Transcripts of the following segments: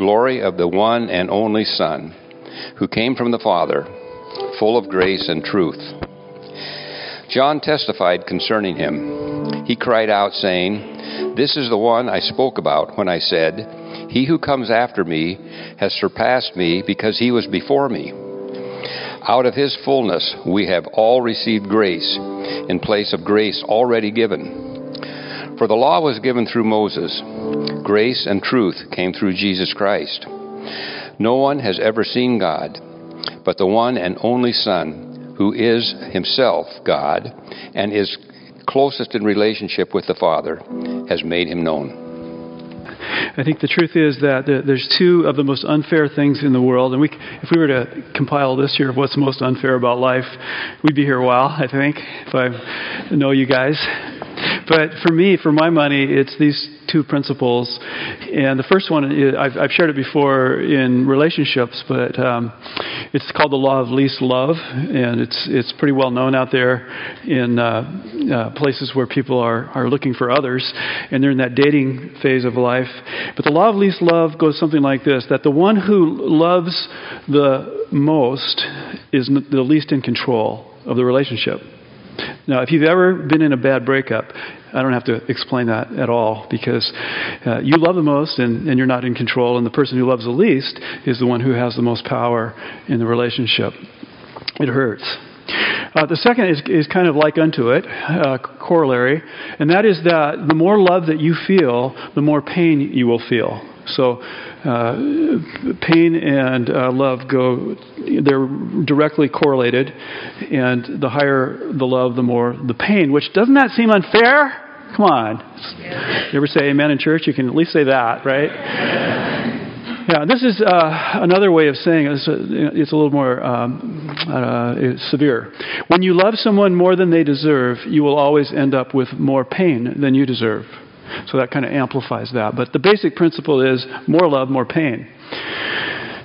glory of the one and only Son, who came from the Father, full of grace and truth. John testified concerning him. He cried out, saying, This is the one I spoke about when I said, He who comes after me has surpassed me because he was before me. Out of his fullness we have all received grace in place of grace already given. For the law was given through Moses, grace and truth came through Jesus Christ. No one has ever seen God, but the one and only Son, who is himself God and is closest in relationship with the Father, has made him known. I think the truth is that there's two of the most unfair things in the world, and we, if we were to compile this year of what's most unfair about life, we'd be here a while. I think if I know you guys. But for me, for my money, it's these two principles. And the first one, I've, I've shared it before in relationships, but um, it's called the law of least love. And it's, it's pretty well known out there in uh, uh, places where people are, are looking for others and they're in that dating phase of life. But the law of least love goes something like this that the one who loves the most is the least in control of the relationship. Now, if you've ever been in a bad breakup, I don't have to explain that at all because uh, you love the most and, and you're not in control, and the person who loves the least is the one who has the most power in the relationship. It hurts. Uh, the second is, is kind of like unto it, uh, corollary, and that is that the more love that you feel, the more pain you will feel. So, uh, pain and uh, love go, they're directly correlated. And the higher the love, the more the pain, which doesn't that seem unfair? Come on. You ever say amen in church? You can at least say that, right? Yeah, this is uh, another way of saying it. It's a, it's a little more um, uh, severe. When you love someone more than they deserve, you will always end up with more pain than you deserve. So that kind of amplifies that. But the basic principle is more love, more pain.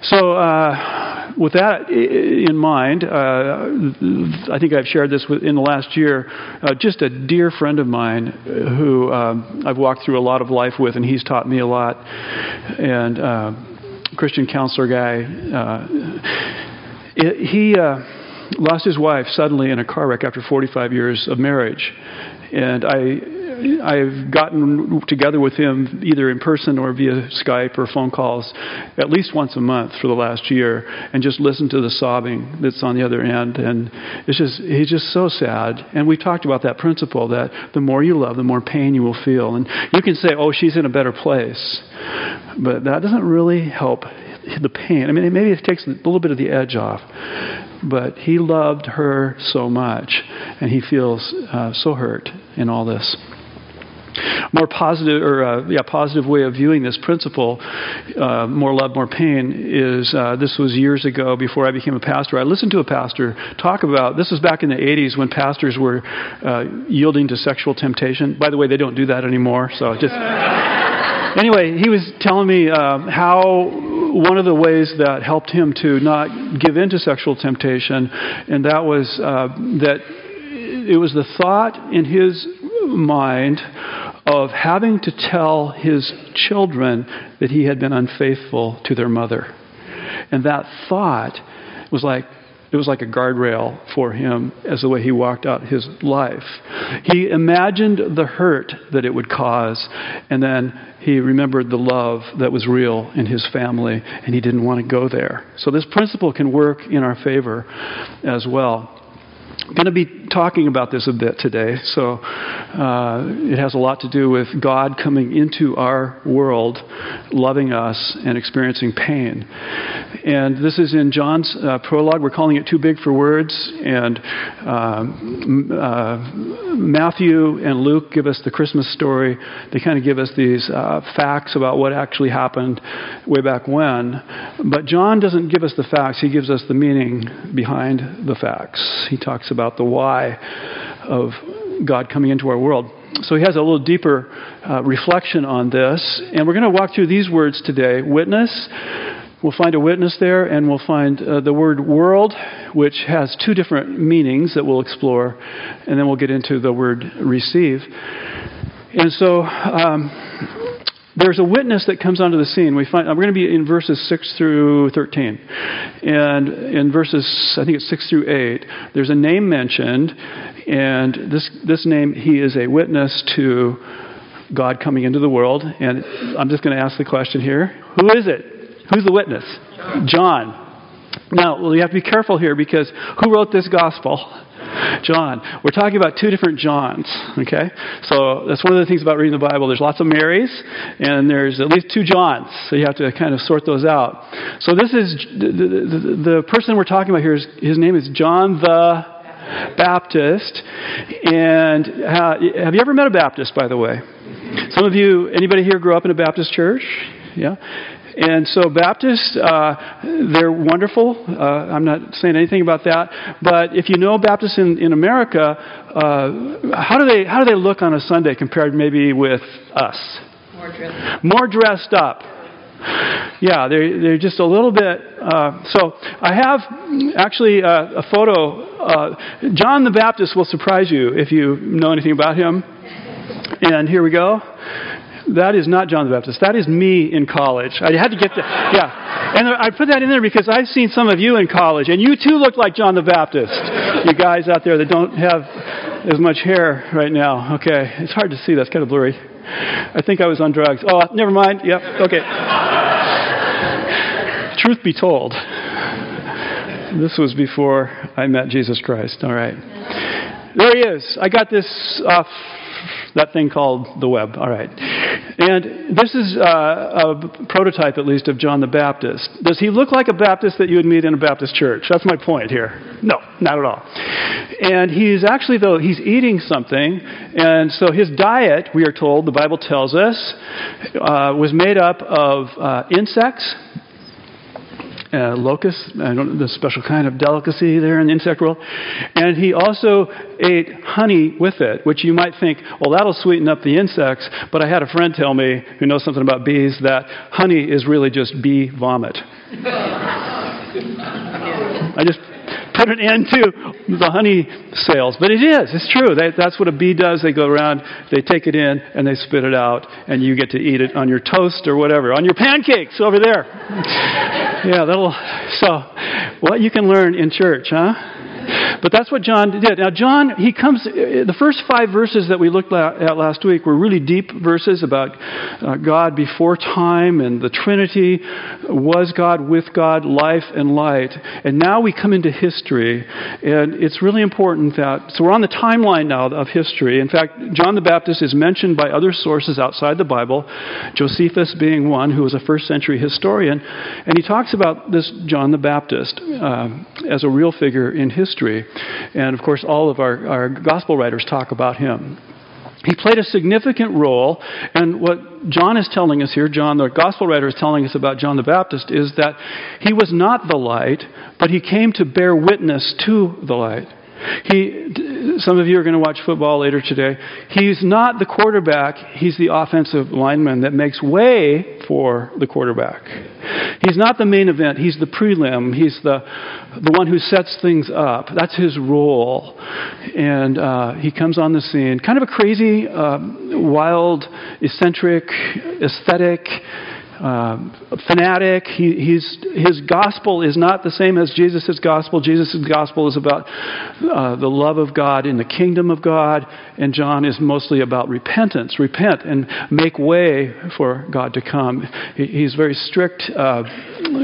So, uh, with that in mind, uh, I think I've shared this in the last year. Uh, just a dear friend of mine who um, I've walked through a lot of life with, and he's taught me a lot. And uh, Christian counselor guy, uh, it, he uh, lost his wife suddenly in a car wreck after 45 years of marriage. And I I've gotten together with him either in person or via Skype or phone calls at least once a month for the last year and just listen to the sobbing that's on the other end. And it's just, he's just so sad. And we talked about that principle that the more you love, the more pain you will feel. And you can say, oh, she's in a better place. But that doesn't really help the pain. I mean, maybe it takes a little bit of the edge off. But he loved her so much, and he feels uh, so hurt in all this more positive or uh, yeah positive way of viewing this principle uh, more love more pain is uh, this was years ago before i became a pastor. I listened to a pastor talk about this was back in the 80s when pastors were uh, yielding to sexual temptation. By the way they don't do that anymore so just anyway he was telling me um, how one of the ways that helped him to not give in to sexual temptation and that was uh, that it was the thought in his mind of having to tell his children that he had been unfaithful to their mother. And that thought was like it was like a guardrail for him as the way he walked out his life. He imagined the hurt that it would cause, and then he remembered the love that was real in his family, and he didn't want to go there. So, this principle can work in our favor as well. Going to be talking about this a bit today. So uh, it has a lot to do with God coming into our world, loving us, and experiencing pain. And this is in John's uh, prologue. We're calling it Too Big for Words. And uh, uh Matthew and Luke give us the Christmas story. They kind of give us these uh, facts about what actually happened way back when. But John doesn't give us the facts, he gives us the meaning behind the facts. He talks about the why of God coming into our world. So he has a little deeper uh, reflection on this. And we're going to walk through these words today witness. We'll find a witness there, and we'll find uh, the word world, which has two different meanings that we'll explore. And then we'll get into the word receive. And so, um, there's a witness that comes onto the scene. We find we're going to be in verses six through thirteen, and in verses I think it's six through eight. There's a name mentioned, and this this name he is a witness to God coming into the world. And I'm just going to ask the question here: Who is it? Who's the witness? John. John. Now, well, you have to be careful here because who wrote this gospel? John. We're talking about two different Johns, okay? So that's one of the things about reading the Bible. There's lots of Marys, and there's at least two Johns, so you have to kind of sort those out. So this is the, the, the person we're talking about here. Is, his name is John the Baptist. And uh, have you ever met a Baptist, by the way? Some of you, anybody here grew up in a Baptist church? Yeah. And so Baptists, uh, they're wonderful. Uh, I'm not saying anything about that. But if you know Baptists in, in America, uh, how, do they, how do they look on a Sunday compared maybe with us? More dressed, More dressed up. Yeah, they're, they're just a little bit. Uh, so I have actually uh, a photo. Uh, John the Baptist will surprise you if you know anything about him. And here we go. That is not John the Baptist. That is me in college. I had to get that. Yeah. And I put that in there because I've seen some of you in college, and you too look like John the Baptist. You guys out there that don't have as much hair right now. Okay. It's hard to see. That's kind of blurry. I think I was on drugs. Oh, never mind. Yep. Okay. Truth be told, this was before I met Jesus Christ. All right. There he is. I got this off that thing called the web. All right. And this is uh, a prototype, at least, of John the Baptist. Does he look like a Baptist that you would meet in a Baptist church? That's my point here. No, not at all. And he's actually, though, he's eating something. And so his diet, we are told, the Bible tells us, uh, was made up of uh, insects uh, locust, I don't the special kind of delicacy there in the insect world. And he also ate honey with it, which you might think, well, that'll sweeten up the insects. But I had a friend tell me, who knows something about bees, that honey is really just bee vomit. I just put an end to the honey sales. But it is, it's true. They, that's what a bee does. They go around, they take it in, and they spit it out, and you get to eat it on your toast or whatever, on your pancakes over there. yeah, that'll. So, what you can learn in church, huh? But that's what John did. Now, John, he comes, the first five verses that we looked at last week were really deep verses about uh, God before time and the Trinity. Was God with God, life and light. And now we come into history, and it's really important that, so we're on the timeline now of history. In fact, John the Baptist is mentioned by other sources outside the Bible, Josephus being one who was a first century historian, and he talks about this John the Baptist uh, as a real figure in history. And of course, all of our, our gospel writers talk about him. He played a significant role, and what John is telling us here, John, the gospel writer, is telling us about John the Baptist, is that he was not the light, but he came to bear witness to the light. He, some of you are going to watch football later today. He's not the quarterback, he's the offensive lineman that makes way for the quarterback. He's not the main event, he's the prelim, he's the, the one who sets things up. That's his role. And uh, he comes on the scene, kind of a crazy, uh, wild, eccentric, aesthetic uh, fanatic. He, his gospel is not the same as Jesus' gospel. Jesus' gospel is about uh, the love of God in the kingdom of God, and John is mostly about repentance. Repent and make way for God to come. He, he's very strict. Uh,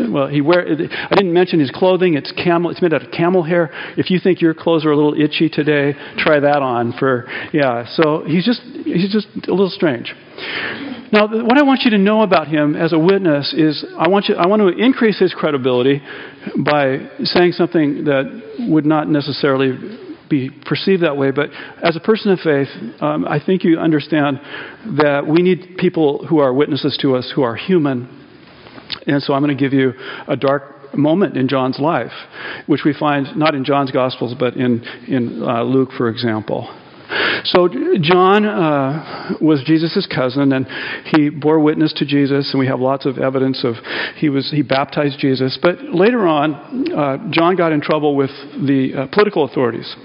well, he wear. I didn't mention his clothing. It's camel. It's made out of camel hair. If you think your clothes are a little itchy today, try that on. For yeah. So he's just he's just a little strange. Now, what I want you to know about him as a witness is I want, you, I want to increase his credibility by saying something that would not necessarily be perceived that way. But as a person of faith, um, I think you understand that we need people who are witnesses to us who are human. And so I'm going to give you a dark moment in John's life, which we find not in John's Gospels, but in, in uh, Luke, for example. So John uh, was Jesus' cousin, and he bore witness to Jesus, and we have lots of evidence of he was he baptized Jesus. But later on, uh, John got in trouble with the uh, political authorities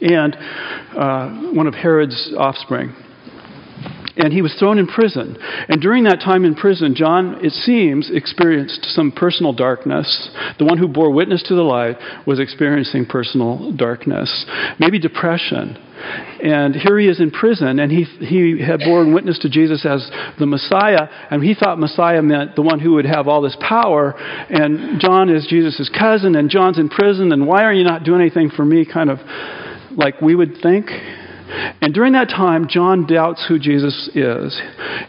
and uh, one of Herod's offspring. And he was thrown in prison. And during that time in prison, John, it seems, experienced some personal darkness. The one who bore witness to the light was experiencing personal darkness, maybe depression. And here he is in prison, and he, he had borne witness to Jesus as the Messiah, and he thought Messiah meant the one who would have all this power. And John is Jesus' cousin, and John's in prison, and why are you not doing anything for me? Kind of like we would think. And during that time, John doubts who Jesus is.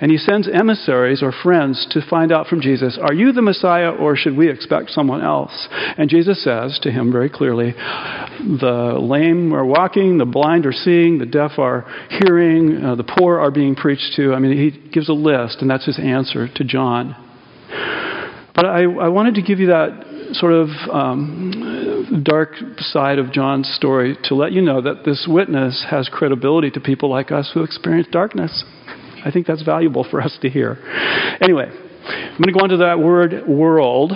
And he sends emissaries or friends to find out from Jesus, Are you the Messiah or should we expect someone else? And Jesus says to him very clearly, The lame are walking, the blind are seeing, the deaf are hearing, uh, the poor are being preached to. I mean, he gives a list, and that's his answer to John. But I, I wanted to give you that sort of um, dark side of John's story to let you know that this witness has credibility to people like us who experience darkness. I think that's valuable for us to hear. Anyway, I'm going to go on to that word world.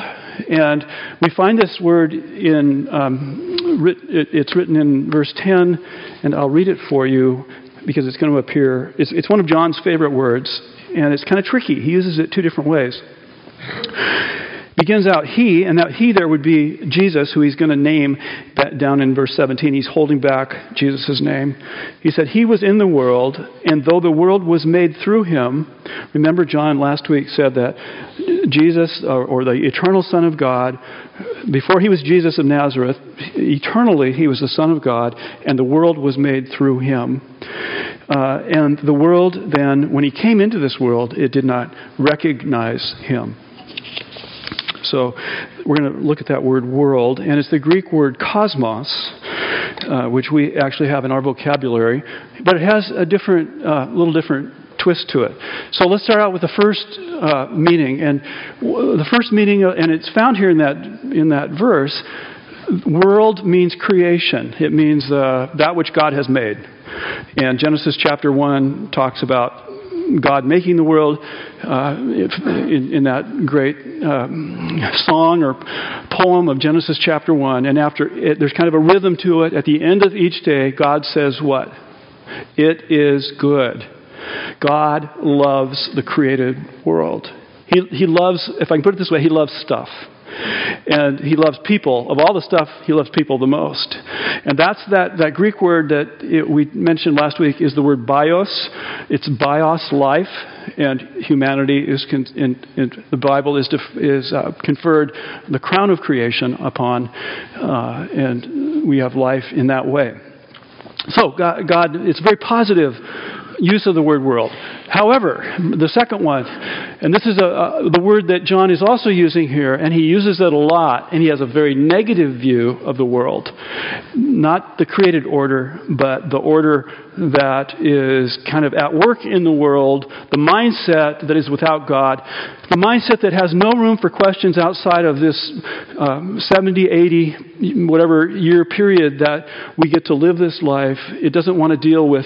And we find this word in, um, writ- it's written in verse 10, and I'll read it for you because it's going to appear, it's, it's one of John's favorite words, and it's kind of tricky. He uses it two different ways begins out he, and that he there would be Jesus, who he's going to name down in verse 17. He's holding back Jesus' name. He said, He was in the world, and though the world was made through him, remember John last week said that Jesus, or, or the eternal Son of God, before he was Jesus of Nazareth, eternally he was the Son of God, and the world was made through him. Uh, and the world then, when he came into this world, it did not recognize him. So we're going to look at that word world, and it's the Greek word cosmos, uh, which we actually have in our vocabulary, but it has a different, uh, little different twist to it. So let's start out with the first uh, meaning, and the first meaning, uh, and it's found here in that in that verse. World means creation. It means uh, that which God has made. And Genesis chapter 1 talks about God making the world uh, in, in, that great um, song or poem of Genesis chapter 1. And after it, there's kind of a rhythm to it. At the end of each day, God says, What? It is good. God loves the created world. He, he loves, if I can put it this way, He loves stuff. And he loves people. Of all the stuff, he loves people the most. And that's that, that Greek word that it, we mentioned last week is the word bios. It's bios, life, and humanity is, con, in, in, the Bible is, def, is uh, conferred the crown of creation upon, uh, and we have life in that way. So, God, God, it's very positive use of the word world. However, the second one, and this is a, a, the word that John is also using here, and he uses it a lot, and he has a very negative view of the world. Not the created order, but the order that is kind of at work in the world, the mindset that is without God, the mindset that has no room for questions outside of this um, 70, 80, whatever year period that we get to live this life. It doesn't want to deal with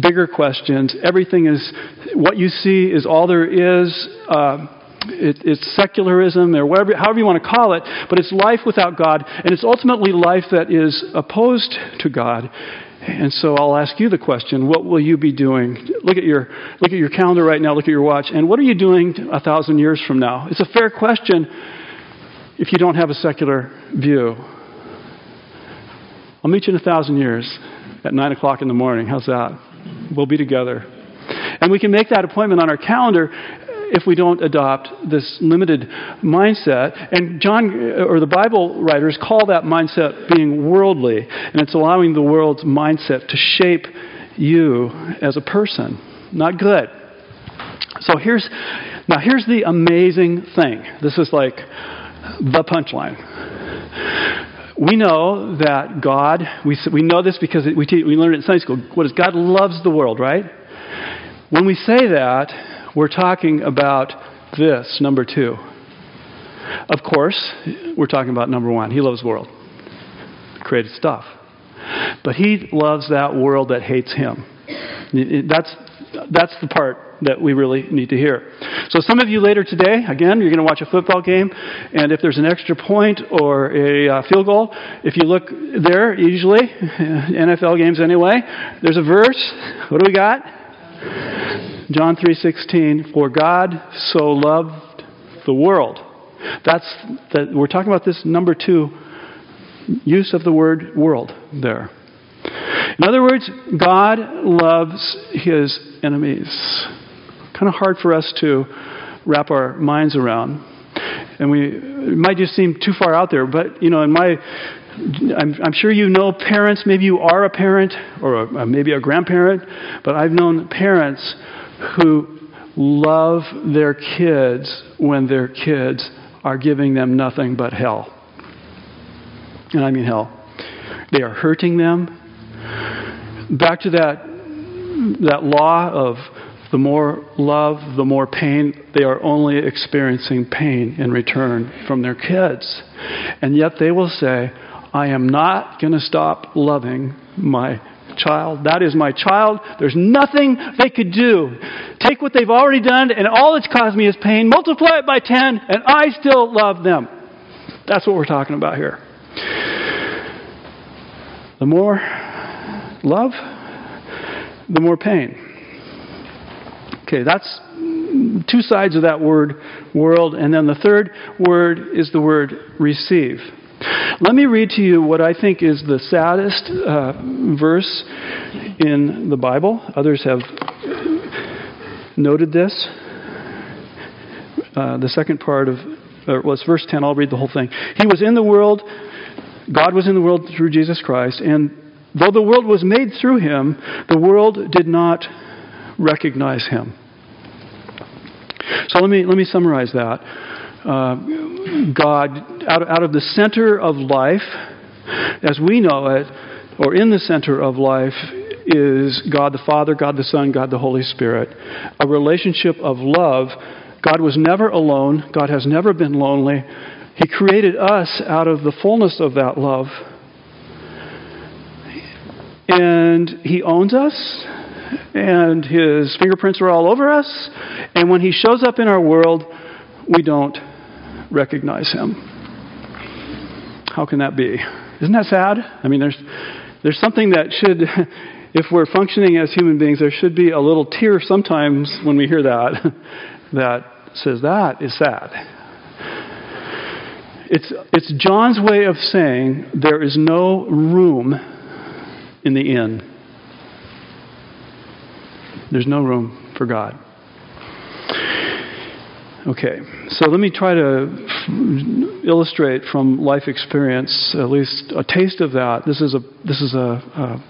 bigger questions. Everything is, what you see is all there is. Uh, it, it's secularism or whatever, however you want to call it, but it's life without God, and it's ultimately life that is opposed to God. And so I'll ask you the question, what will you be doing? Look at your, look at your calendar right now, look at your watch, and what are you doing a thousand years from now? It's a fair question if you don't have a secular view. I'll meet you in a thousand years at 9 o'clock in the morning. How's that? We'll be together. And we can make that appointment on our calendar if we don't adopt this limited mindset. And John, uh, or the Bible writers, call that mindset being worldly, and it's allowing the world's mindset to shape you as a person. Not good. So here's now here's the amazing thing. This is like the punchline. We know that God, we, we know this because we, te- we learned it in Sunday school. What is God loves the world, right? When we say that, we're talking about this, number two. Of course, we're talking about number one. He loves the world, created stuff. But he loves that world that hates him. That's, that's the part that we really need to hear. So, some of you later today, again, you're going to watch a football game, and if there's an extra point or a uh, field goal, if you look there, usually, NFL games anyway, there's a verse. What do we got? John 3:16, for God so loved the world. That's that we're talking about this number 2 use of the word world there. In other words, God loves his enemies. Kind of hard for us to wrap our minds around. And we might just seem too far out there, but you know, in my I'm, I'm, sure you know parents, maybe you are a parent or a, maybe a grandparent, but I've known parents who love their kids when their kids are giving them nothing but hell. And I mean hell. They are hurting them. Back to that, that law of the more love, the more pain. They are only experiencing pain in return from their kids. And yet they will say, I am not going to stop loving my child. That is my child. There's nothing they could do. Take what they've already done, and all it's caused me is pain. Multiply it by 10, and I still love them. That's what we're talking about here. The more love, the more pain. Okay, that's two sides of that word, world. And then the third word is the word receive. Let me read to you what I think is the saddest uh, verse in the Bible. Others have noted this. Uh, the second part of, well, it's verse 10. I'll read the whole thing. He was in the world, God was in the world through Jesus Christ, and though the world was made through him, the world did not recognize him. So let me, let me summarize that. Uh, God, out, out of the center of life, as we know it, or in the center of life, is God the Father, God the Son, God the Holy Spirit. A relationship of love. God was never alone, God has never been lonely. He created us out of the fullness of that love. And He owns us, and His fingerprints are all over us. And when He shows up in our world, we don't recognize him. How can that be? Isn't that sad? I mean, there's, there's something that should, if we're functioning as human beings, there should be a little tear sometimes when we hear that, that says that is sad. It's, it's John's way of saying there is no room in the end. There's no room for God. Okay, so let me try to f- illustrate from life experience at least a taste of that. This is a this is a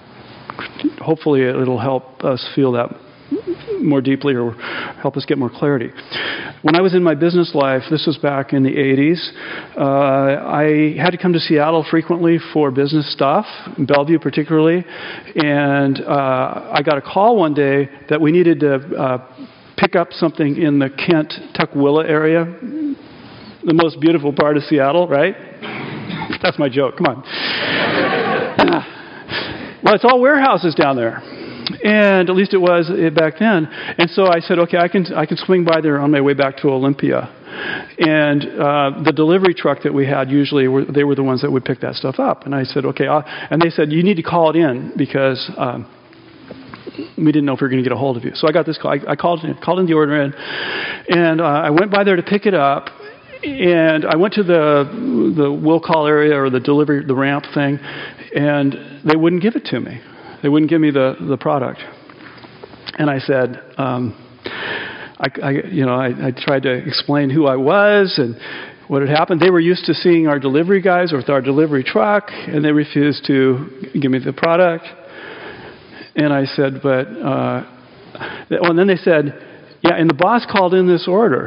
hopefully it'll help us feel that more deeply or help us get more clarity. When I was in my business life, this was back in the 80s, uh, I had to come to Seattle frequently for business stuff, Bellevue particularly, and uh, I got a call one day that we needed to uh, pick up something in the Kent Tukwila area, the most beautiful part of Seattle, right? That's my joke. Come on. well, it's all warehouses down there. And at least it was back then. And so I said, okay, I can, I can swing by there on my way back to Olympia. And uh, the delivery truck that we had usually, were, they were the ones that would pick that stuff up. And I said, okay. I'll, and they said, you need to call it in because um, we didn't know if we were going to get a hold of you. So I got this call. I, I called, called in the order in, and uh, I went by there to pick it up. And I went to the the will call area or the delivery the ramp thing, and they wouldn't give it to me. They wouldn't give me the the product. And I said, um, I, I you know I, I tried to explain who I was and what had happened. They were used to seeing our delivery guys with our delivery truck, and they refused to give me the product. And I said, but, uh, well, and then they said, yeah, and the boss called in this order.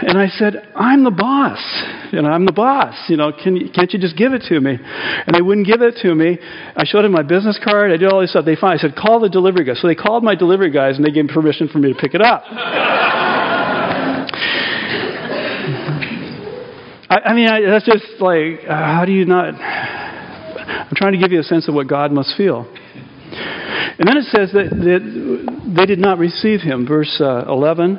And I said, I'm the boss. You know, I'm the boss. You know, can, can't you just give it to me? And they wouldn't give it to me. I showed them my business card. I did all this stuff. They finally said, call the delivery guy. So they called my delivery guys and they gave me permission for me to pick it up. I, I mean, I, that's just like, uh, how do you not? I'm trying to give you a sense of what God must feel. And then it says that, that they did not receive him. Verse uh, 11.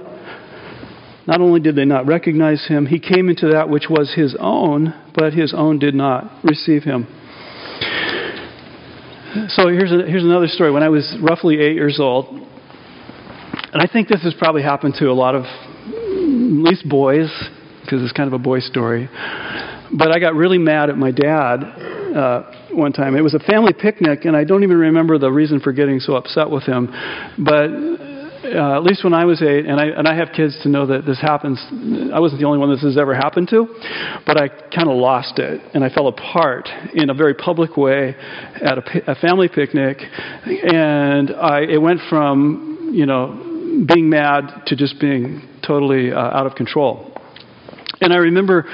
Not only did they not recognize him, he came into that which was his own, but his own did not receive him. So here's, a, here's another story. When I was roughly eight years old, And I think this has probably happened to a lot of, at least boys, because it's kind of a boy story. But I got really mad at my dad uh, one time. It was a family picnic, and I don't even remember the reason for getting so upset with him. But uh, at least when I was eight, and I and I have kids to know that this happens. I wasn't the only one this has ever happened to, but I kind of lost it, and I fell apart in a very public way at a, a family picnic, and I it went from you know being mad to just being totally uh, out of control. And I remember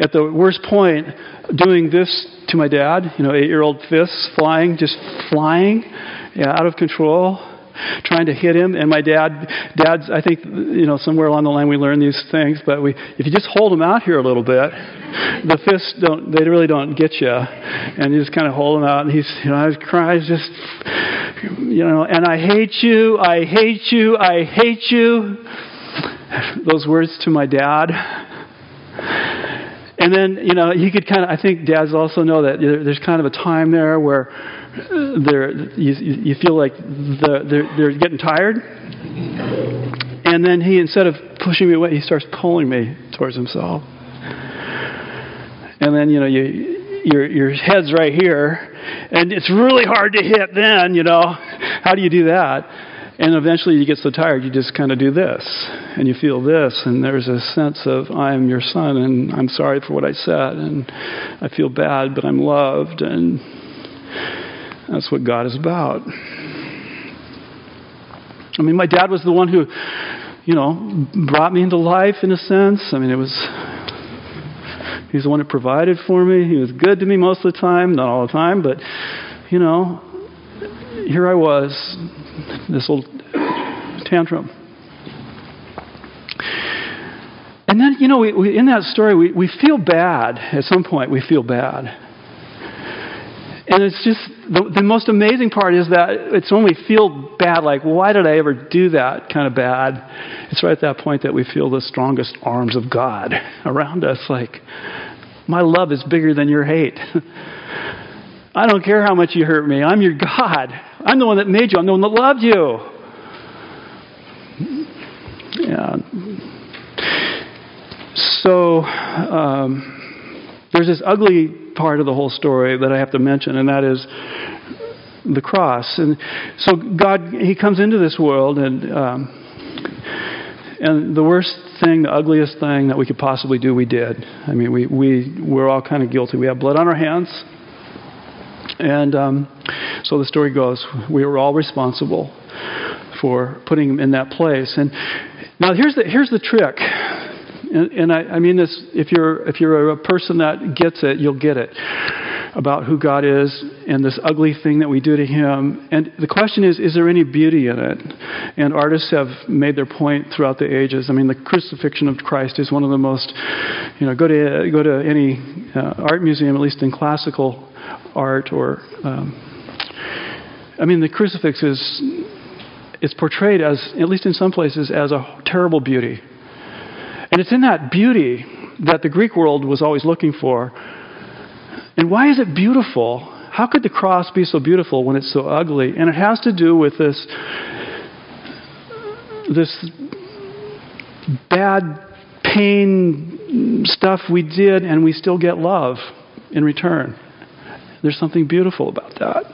at the worst point doing this to my dad, you know, eight year old fists flying, just flying, yeah, out of control, trying to hit him. And my dad, dad's, I think, you know, somewhere along the line we learn these things, but we, if you just hold them out here a little bit, the fists don't, they really don't get you. And you just kind of hold them out, and he's, you know, I was crying, just, you know, and I hate you, I hate you, I hate you. Those words to my dad. And then, you know, you could kind of, I think dads also know that there's kind of a time there where uh, they're, you, you feel like the, they're, they're getting tired. And then he, instead of pushing me away, he starts pulling me towards himself. And then, you know, you, your, your head's right here, and it's really hard to hit then, you know. How do you do that? And eventually you get so tired, you just kind of do this, and you feel this, and there's a sense of, I am your son, and I'm sorry for what I said, and I feel bad, but I'm loved, and that's what God is about. I mean, my dad was the one who, you know, brought me into life in a sense. I mean, it was He's the one who provided for me. He was good to me most of the time, not all the time, but you know, here I was, this little tantrum. And then, you know, we, we, in that story, we, we feel bad. At some point, we feel bad. And it's just the, the most amazing part is that it's when we feel bad, like, why did I ever do that kind of bad? It's right at that point that we feel the strongest arms of God around us, like, my love is bigger than your hate. I don't care how much you hurt me. I'm your God. I'm the one that made you. I'm the one that loved you. Yeah. So um, there's this ugly part of the whole story that I have to mention, and that is the cross. And so God, He comes into this world, and um, and the worst thing, the ugliest thing that we could possibly do, we did. I mean, we we we're all kind of guilty. We have blood on our hands, and um, so the story goes, we were all responsible for putting him in that place. And now here's the here's the trick and, and I, I mean this, if you're, if you're a person that gets it, you'll get it about who God is and this ugly thing that we do to Him. And the question is, is there any beauty in it? And artists have made their point throughout the ages. I mean, the crucifixion of Christ is one of the most, you know, go to, go to any uh, art museum, at least in classical art or, um, I mean, the crucifix is, is portrayed as, at least in some places, as a terrible beauty. And it's in that beauty that the Greek world was always looking for. And why is it beautiful? How could the cross be so beautiful when it's so ugly? And it has to do with this this bad pain stuff we did and we still get love in return. There's something beautiful about that.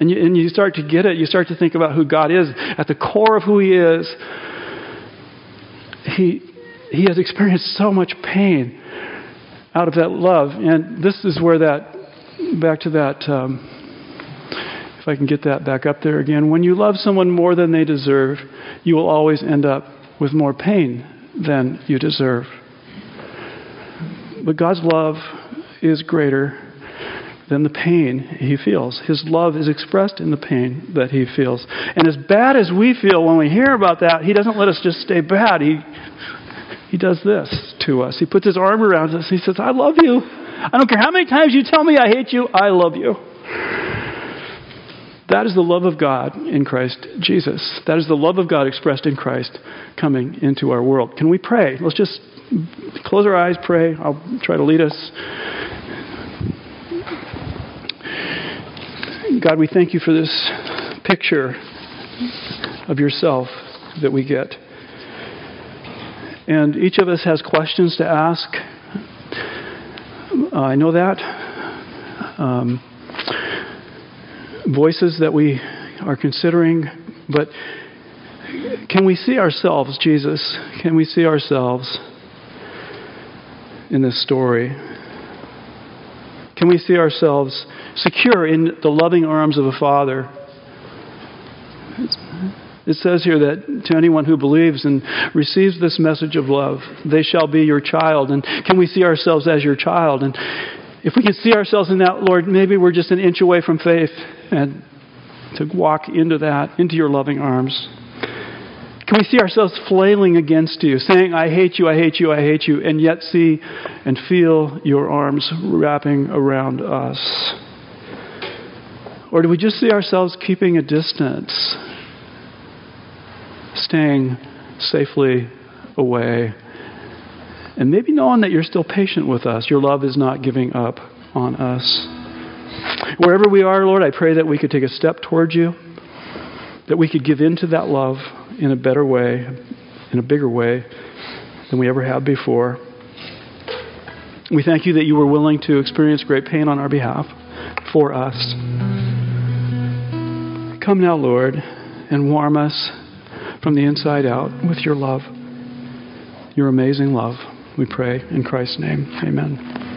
And you, and you start to get it. You start to think about who God is. At the core of who He is, He, he has experienced so much pain out of that love. And this is where that, back to that, um, if I can get that back up there again. When you love someone more than they deserve, you will always end up with more pain than you deserve. But God's love is greater than the pain he feels. His love is expressed in the pain that he feels. And as bad as we feel when we hear about that, he doesn't let us just stay bad. He he does this to us. He puts his arm around us. He says, I love you. I don't care how many times you tell me I hate you, I love you. That is the love of God in Christ Jesus. That is the love of God expressed in Christ coming into our world. Can we pray? Let's just close our eyes, pray. I'll try to lead us. God, we thank you for this picture of yourself that we get. And each of us has questions to ask. I know that. Um, voices that we are considering, but can we see ourselves, Jesus? Can we see ourselves in this story? Can we see ourselves secure in the loving arms of a Father? It says here that to anyone who believes and receives this message of love, they shall be your child. And can we see ourselves as your child? And if we can see ourselves in that, Lord, maybe we're just an inch away from faith and to walk into that, into your loving arms. Can we see ourselves flailing against you, saying, I hate you, I hate you, I hate you, and yet see and feel your arms wrapping around us? Or do we just see ourselves keeping a distance, staying safely away, and maybe knowing that you're still patient with us? Your love is not giving up on us. Wherever we are, Lord, I pray that we could take a step toward you, that we could give in to that love in a better way, in a bigger way than we ever have before. We thank you that you were willing to experience great pain on our behalf for us. Come now, Lord, and warm us from the inside out with your love, your amazing love. We pray in Christ's name. Amen.